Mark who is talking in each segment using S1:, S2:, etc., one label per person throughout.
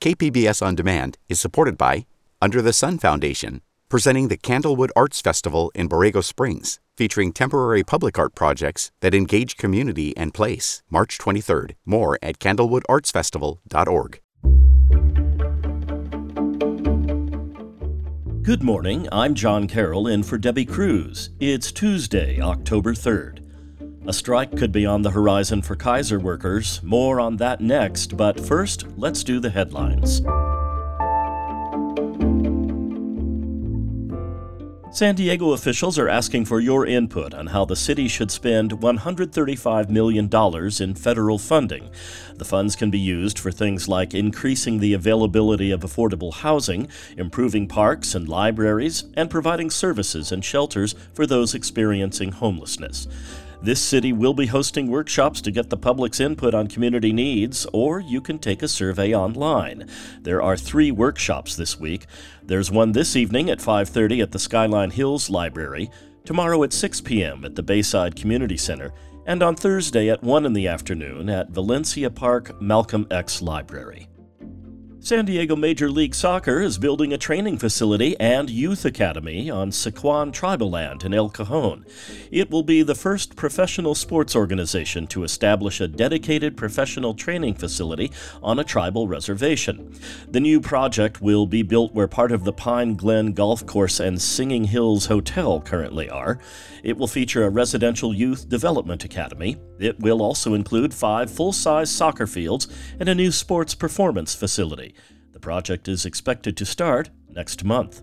S1: KPBS On Demand is supported by Under the Sun Foundation, presenting the Candlewood Arts Festival in Borrego Springs, featuring temporary public art projects that engage community and place. March 23rd. More at candlewoodartsfestival.org.
S2: Good morning. I'm John Carroll in for Debbie Cruz. It's Tuesday, October 3rd. A strike could be on the horizon for Kaiser workers. More on that next, but first, let's do the headlines. San Diego officials are asking for your input on how the city should spend $135 million in federal funding. The funds can be used for things like increasing the availability of affordable housing, improving parks and libraries, and providing services and shelters for those experiencing homelessness. This city will be hosting workshops to get the public's input on community needs, or you can take a survey online. There are three workshops this week. There's one this evening at 5:30 at the Skyline Hills Library, tomorrow at 6 p.m. at the Bayside Community Center, and on Thursday at 1 in the afternoon at Valencia Park Malcolm X Library. San Diego Major League Soccer is building a training facility and youth academy on Sycuan tribal land in El Cajon. It will be the first professional sports organization to establish a dedicated professional training facility on a tribal reservation. The new project will be built where part of the Pine Glen Golf Course and Singing Hills Hotel currently are. It will feature a residential youth development academy. It will also include five full size soccer fields and a new sports performance facility. The project is expected to start next month.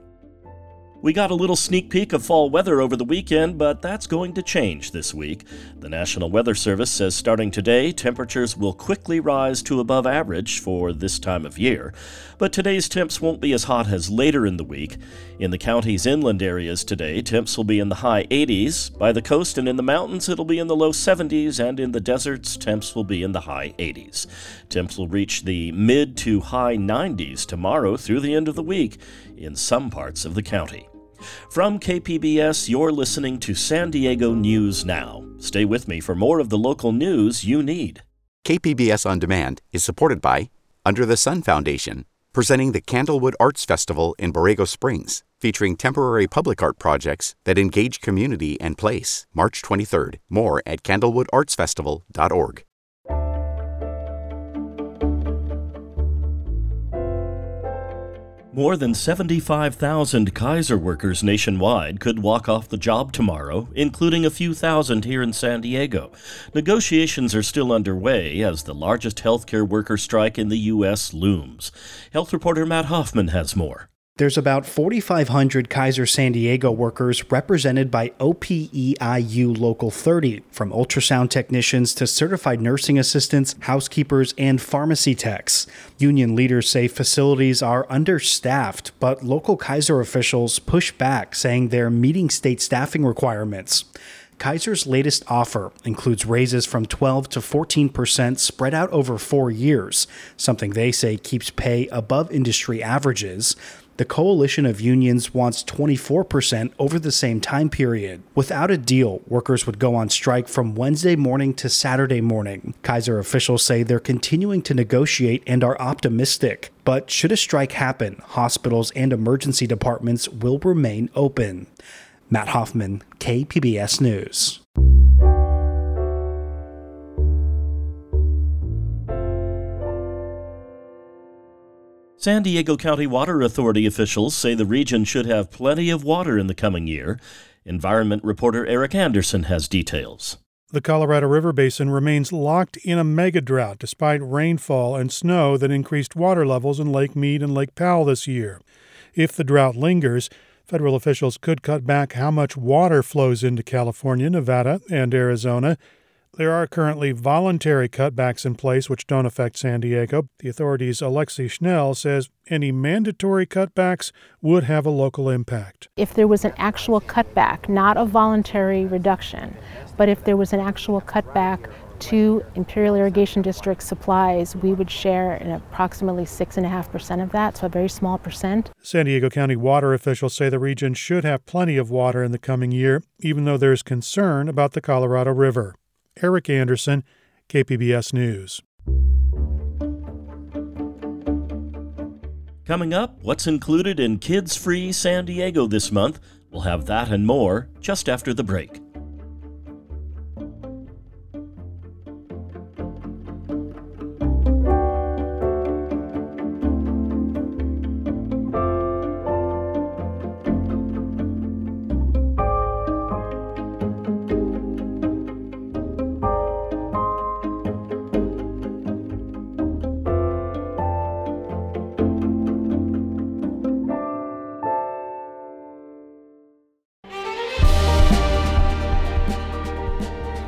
S2: We got a little sneak peek of fall weather over the weekend, but that's going to change this week. The National Weather Service says starting today, temperatures will quickly rise to above average for this time of year. But today's temps won't be as hot as later in the week. In the county's inland areas today, temps will be in the high 80s. By the coast and in the mountains, it'll be in the low 70s, and in the deserts, temps will be in the high 80s. Temps will reach the mid to high 90s tomorrow through the end of the week in some parts of the county. From KPBS, you're listening to San Diego News Now. Stay with me for more of the local news you need.
S1: KPBS On Demand is supported by Under the Sun Foundation, presenting the Candlewood Arts Festival in Borrego Springs, featuring temporary public art projects that engage community and place. March 23rd. More at candlewoodartsfestival.org.
S2: More than 75,000 Kaiser workers nationwide could walk off the job tomorrow, including a few thousand here in San Diego. Negotiations are still underway as the largest healthcare worker strike in the U.S. looms. Health reporter Matt Hoffman has more.
S3: There's about 4,500 Kaiser San Diego workers represented by OPEIU Local 30, from ultrasound technicians to certified nursing assistants, housekeepers, and pharmacy techs. Union leaders say facilities are understaffed, but local Kaiser officials push back, saying they're meeting state staffing requirements. Kaiser's latest offer includes raises from 12 to 14 percent spread out over four years, something they say keeps pay above industry averages. The coalition of unions wants 24% over the same time period. Without a deal, workers would go on strike from Wednesday morning to Saturday morning. Kaiser officials say they're continuing to negotiate and are optimistic. But should a strike happen, hospitals and emergency departments will remain open. Matt Hoffman, KPBS News.
S2: San Diego County Water Authority officials say the region should have plenty of water in the coming year. Environment reporter Eric Anderson has details.
S4: The Colorado River Basin remains locked in a mega drought despite rainfall and snow that increased water levels in Lake Mead and Lake Powell this year. If the drought lingers, federal officials could cut back how much water flows into California, Nevada, and Arizona there are currently voluntary cutbacks in place which don't affect San Diego. The authority's Alexi Schnell says any mandatory cutbacks would have a local impact.
S5: If there was an actual cutback, not a voluntary reduction, but if there was an actual cutback to Imperial Irrigation District supplies, we would share in approximately 6.5% of that, so a very small percent.
S4: San Diego County water officials say the region should have plenty of water in the coming year, even though there's concern about the Colorado River. Eric Anderson, KPBS News.
S2: Coming up, what's included in Kids Free San Diego this month? We'll have that and more just after the break.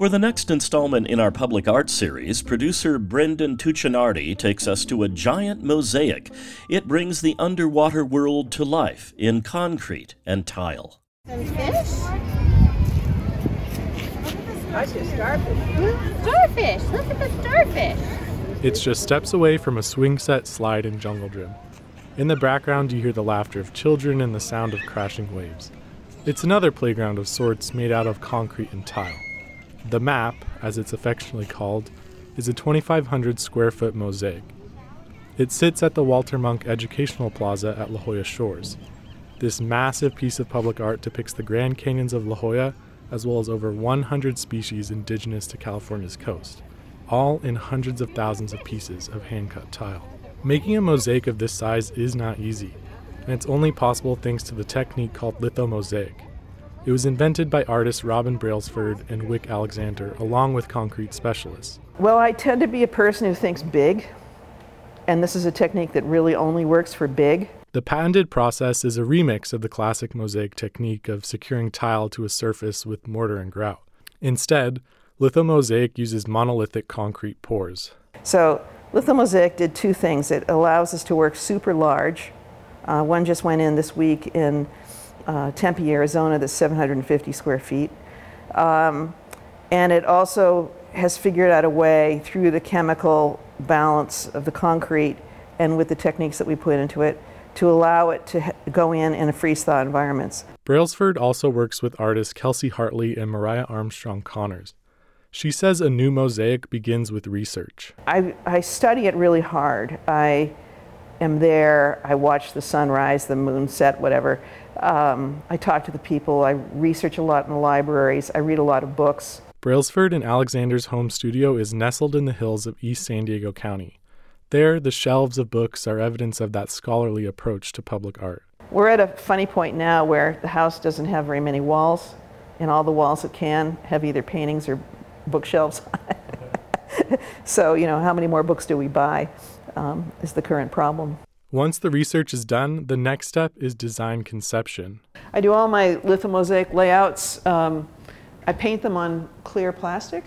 S2: For the next installment in our public art series, producer Brendan Tuccinardi takes us to a giant mosaic. It brings the underwater world to life in concrete and tile.
S6: Some fish? I see starfish. Starfish! Look at the starfish!
S7: It's just steps away from a swing set slide in Jungle Gym. In the background, you hear the laughter of children and the sound of crashing waves. It's another playground of sorts made out of concrete and tile. The map, as it's affectionately called, is a 2,500 square foot mosaic. It sits at the Walter Munk Educational Plaza at La Jolla Shores. This massive piece of public art depicts the Grand Canyons of La Jolla, as well as over 100 species indigenous to California's coast, all in hundreds of thousands of pieces of hand cut tile. Making a mosaic of this size is not easy, and it's only possible thanks to the technique called lithomosaic. It was invented by artists Robin Brailsford and Wick Alexander, along with concrete specialists.
S8: Well, I tend to be a person who thinks big, and this is a technique that really only works for big.
S7: The patented process is a remix of the classic mosaic technique of securing tile to a surface with mortar and grout. Instead, lithomosaic uses monolithic concrete pours.
S8: So, lithomosaic did two things. It allows us to work super large. Uh, one just went in this week in uh, Tempe, Arizona, that's 750 square feet. Um, and it also has figured out a way through the chemical balance of the concrete and with the techniques that we put into it to allow it to go in in a freeze thaw environments.
S7: Brailsford also works with artists Kelsey Hartley and Mariah Armstrong Connors. She says a new mosaic begins with research.
S8: I, I study it really hard. I am there, I watch the sunrise, the moon set, whatever. Um, I talk to the people, I research a lot in the libraries, I read a lot of books.
S7: Brailsford and Alexander's home studio is nestled in the hills of East San Diego County. There, the shelves of books are evidence of that scholarly approach to public art.
S8: We're at a funny point now where the house doesn't have very many walls, and all the walls that can have either paintings or bookshelves so, you know, how many more books do we buy um, is the current problem.
S7: Once the research is done, the next step is design conception.
S8: I do all my lithomosaic layouts. Um, I paint them on clear plastic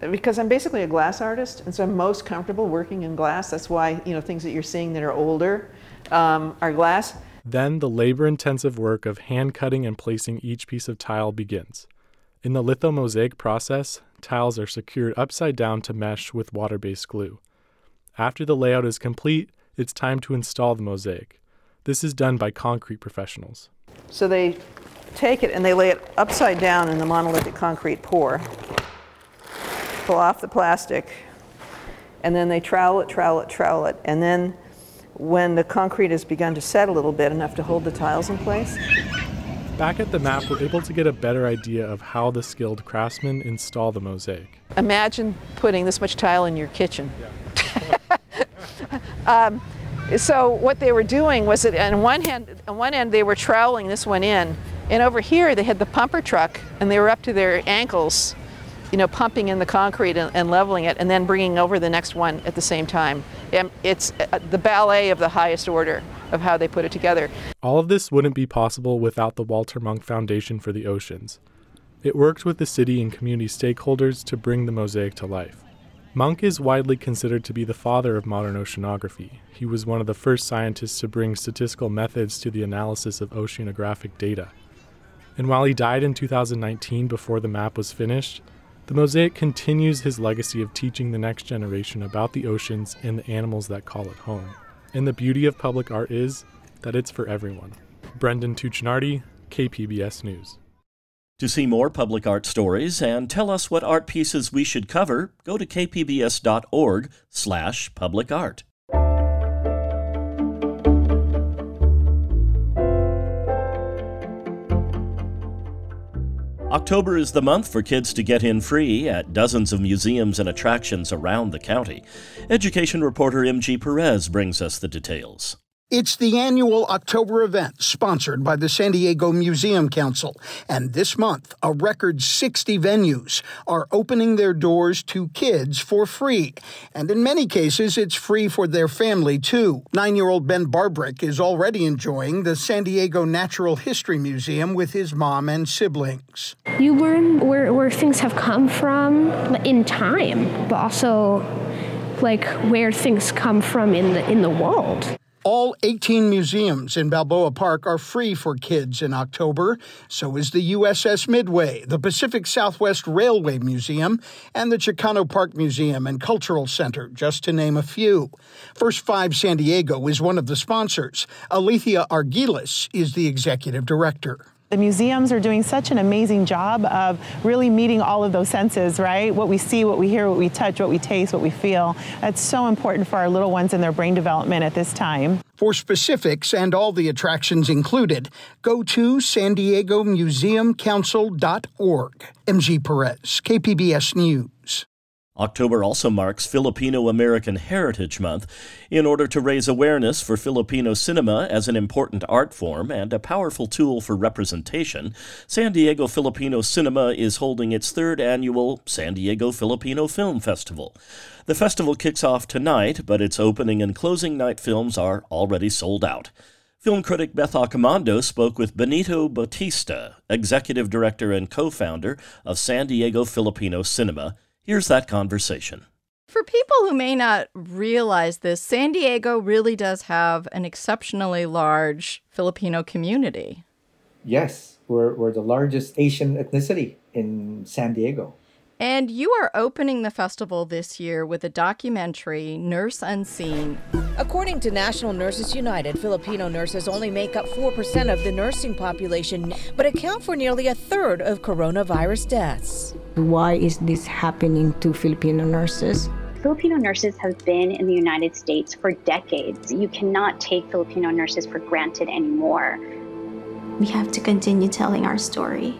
S8: because I'm basically a glass artist, and so I'm most comfortable working in glass. That's why you know things that you're seeing that are older um, are glass.
S7: Then the labor-intensive work of hand cutting and placing each piece of tile begins. In the lithomosaic process, tiles are secured upside down to mesh with water-based glue. After the layout is complete, it's time to install the mosaic. This is done by concrete professionals.
S8: So they take it and they lay it upside down in the monolithic concrete pour, pull off the plastic, and then they trowel it, trowel it, trowel it. And then when the concrete has begun to set a little bit, enough to hold the tiles in place,
S7: Back at the map, we're able to get a better idea of how the skilled craftsmen install the mosaic.
S8: Imagine putting this much tile in your kitchen. um, so what they were doing was that on one hand, on one end they were troweling this one in, and over here they had the pumper truck, and they were up to their ankles you know, pumping in the concrete and, and, leveling it and then bringing over the next one at the same time. And it's uh, the ballet of the highest order of how they put it together.
S7: All of this wouldn't be possible without the Walter Munk Foundation for the Oceans. It worked with the city and community stakeholders to bring the mosaic to life. Munk is widely considered to be the father of modern oceanography. He was one of the first scientists to bring statistical methods to the analysis of oceanographic data. And while he died in 2019 before the map was finished, the mosaic continues his legacy of teaching the next generation about the oceans and the animals that call it home. And the beauty of public art is that it's for everyone. Brendan Tuccinardi, KPBS News.
S2: To see more public art stories and tell us what art pieces we should cover, go to kpbs.org/publicart. October is the month for kids to get in free at dozens of museums and attractions around the county. Education reporter MG Perez brings us the details.
S9: It's the annual October event sponsored by the San Diego Museum Council. And this month, a record 60 venues are opening their doors to kids for free. And in many cases, it's free for their family too. Nine year old Ben Barbrick is already enjoying the San Diego Natural History Museum with his mom and siblings.
S10: You learn where, where things have come from in time, but also like where things come from in the in the world.
S9: All 18 museums in Balboa Park are free for kids in October. So is the USS Midway, the Pacific Southwest Railway Museum, and the Chicano Park Museum and Cultural Center, just to name a few. First Five San Diego is one of the sponsors. Alethea Arguilez is the executive director.
S11: The museums are doing such an amazing job of really meeting all of those senses, right? What we see, what we hear, what we touch, what we taste, what we feel. That's so important for our little ones and their brain development at this time.
S9: For specifics and all the attractions included, go to san diego museum. MG Perez, KPBS News.
S2: October also marks Filipino American Heritage Month in order to raise awareness for Filipino cinema as an important art form and a powerful tool for representation. San Diego Filipino Cinema is holding its third annual San Diego Filipino Film Festival. The festival kicks off tonight, but its opening and closing night films are already sold out. Film critic Beth Accomando spoke with Benito Bautista, executive director and co founder of San Diego Filipino Cinema Here's that conversation.
S12: For people who may not realize this, San Diego really does have an exceptionally large Filipino community.
S13: Yes, we're, we're the largest Asian ethnicity in San Diego.
S12: And you are opening the festival this year with a documentary, Nurse Unseen.
S14: According to National Nurses United, Filipino nurses only make up 4% of the nursing population, but account for nearly a third of coronavirus deaths.
S15: Why is this happening to Filipino nurses?
S16: Filipino nurses have been in the United States for decades. You cannot take Filipino nurses for granted anymore.
S17: We have to continue telling our story.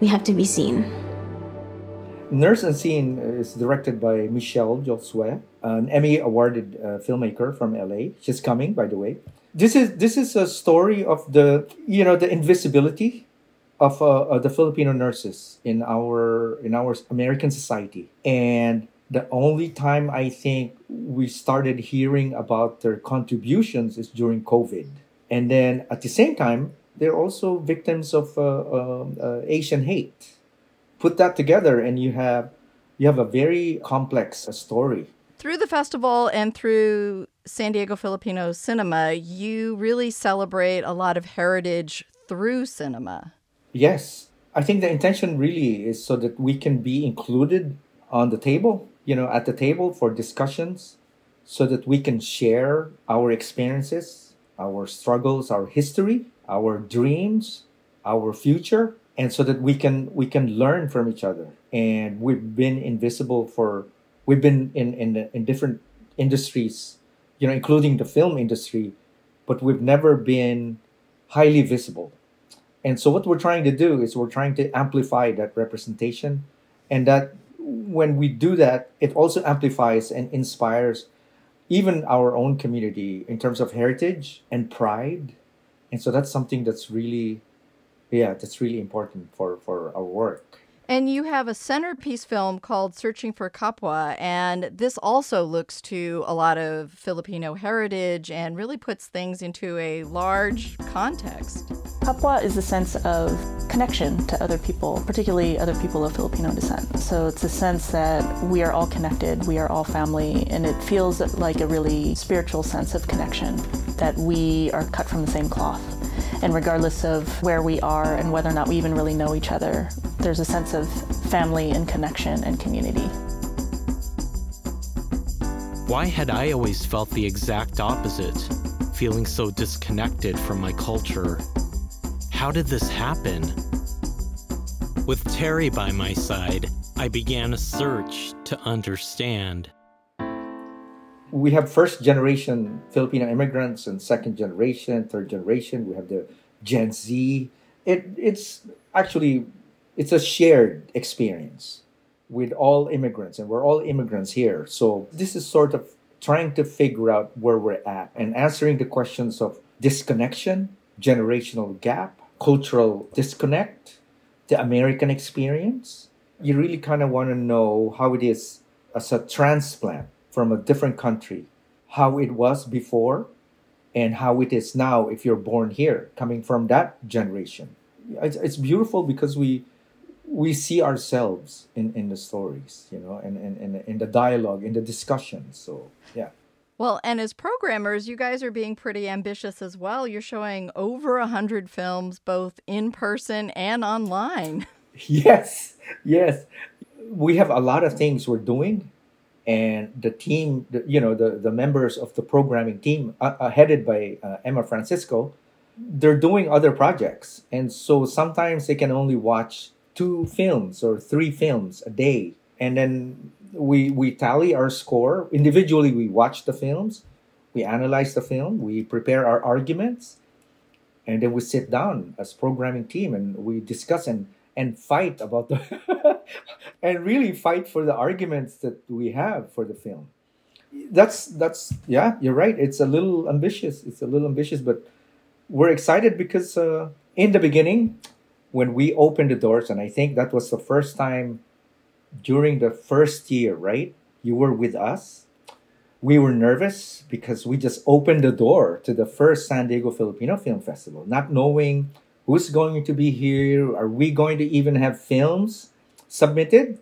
S17: We have to be seen.
S13: Nurse Unseen is directed by Michelle Josue, an Emmy awarded uh, filmmaker from LA. She's coming, by the way. This is this is a story of the you know the invisibility of, uh, of the Filipino nurses in our in our American society, and the only time I think we started hearing about their contributions is during COVID, and then at the same time they're also victims of uh, um, uh Asian hate put that together and you have you have a very complex story.
S12: Through the festival and through San Diego Filipino cinema, you really celebrate a lot of heritage through cinema.
S13: Yes. I think the intention really is so that we can be included on the table, you know, at the table for discussions, so that we can share our experiences, our struggles, our history, our dreams, our future, and so that we can we can learn from each other. And we've been invisible for we've been in in in different industries you know including the film industry but we've never been highly visible. And so what we're trying to do is we're trying to amplify that representation and that when we do that it also amplifies and inspires even our own community in terms of heritage and pride. And so that's something that's really yeah, that's really important for, for our work.
S12: And you have a centerpiece film called Searching for Kapwa, and this also looks to a lot of Filipino heritage and really puts things into a large context.
S18: Kapwa is a sense of connection to other people, particularly other people of Filipino descent. So it's a sense that we are all connected, we are all family, and it feels like a really spiritual sense of connection that we are cut from the same cloth. And regardless of where we are and whether or not we even really know each other, there's a sense of family and connection and community.
S19: Why had I always felt the exact opposite, feeling so disconnected from my culture? How did this happen? With Terry by my side, I began a search to understand.
S13: We have first generation Filipino immigrants and second generation, third generation. We have the Gen Z. It, it's actually it's a shared experience with all immigrants and we're all immigrants here so this is sort of trying to figure out where we're at and answering the questions of disconnection generational gap cultural disconnect the american experience you really kind of want to know how it is as a transplant from a different country how it was before and how it is now if you're born here coming from that generation it's, it's beautiful because we we see ourselves in, in the stories, you know, and, and, and in the dialogue, in the discussion. So, yeah.
S12: Well, and as programmers, you guys are being pretty ambitious as well. You're showing over a hundred films, both in person and online.
S13: Yes, yes. We have a lot of things we're doing, and the team, the, you know, the the members of the programming team, uh, uh, headed by uh, Emma Francisco, they're doing other projects, and so sometimes they can only watch two films or three films a day. And then we we tally our score. Individually we watch the films we analyze the film we prepare our arguments and then we sit down as programming team and we discuss. And and fight about the and really fight for the arguments that we have for the film that's that's yeah you're right it's a little ambitious it's a little ambitious but we're excited because uh, in the beginning when we opened the doors, and I think that was the first time during the first year, right? You were with us. We were nervous because we just opened the door to the first San Diego Filipino Film Festival, not knowing who's going to be here. Are we going to even have films submitted?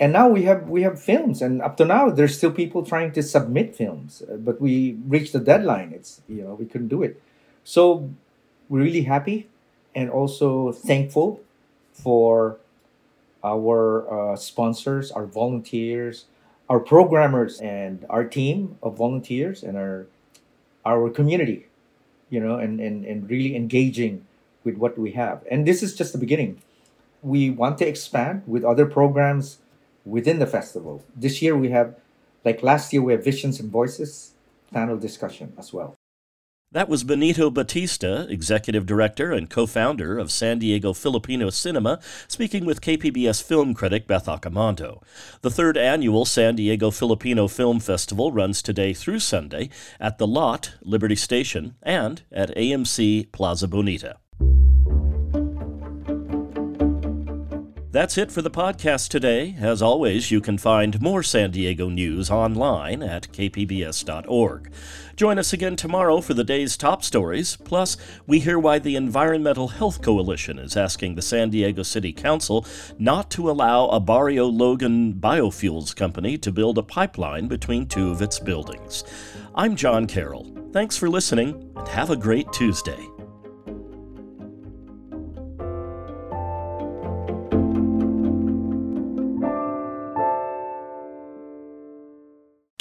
S13: And now we have we have films, and up to now there's still people trying to submit films, but we reached the deadline. It's you know we couldn't do it, so we're really happy and also thankful for our uh, sponsors, our volunteers, our programmers, and our team of volunteers, and our our community, you know, and, and, and really engaging with what we have. And this is just the beginning. We want to expand with other programs within the festival. This year we have, like last year, we have Visions and Voices panel discussion as well.
S2: That was Benito Bautista, executive director and co founder of San Diego Filipino Cinema, speaking with KPBS film critic Beth Accomando. The third annual San Diego Filipino Film Festival runs today through Sunday at The Lot, Liberty Station, and at AMC Plaza Bonita. That's it for the podcast today. As always, you can find more San Diego news online at kpbs.org. Join us again tomorrow for the day's top stories. Plus, we hear why the Environmental Health Coalition is asking the San Diego City Council not to allow a Barrio Logan biofuels company to build a pipeline between two of its buildings. I'm John Carroll. Thanks for listening, and have a great Tuesday.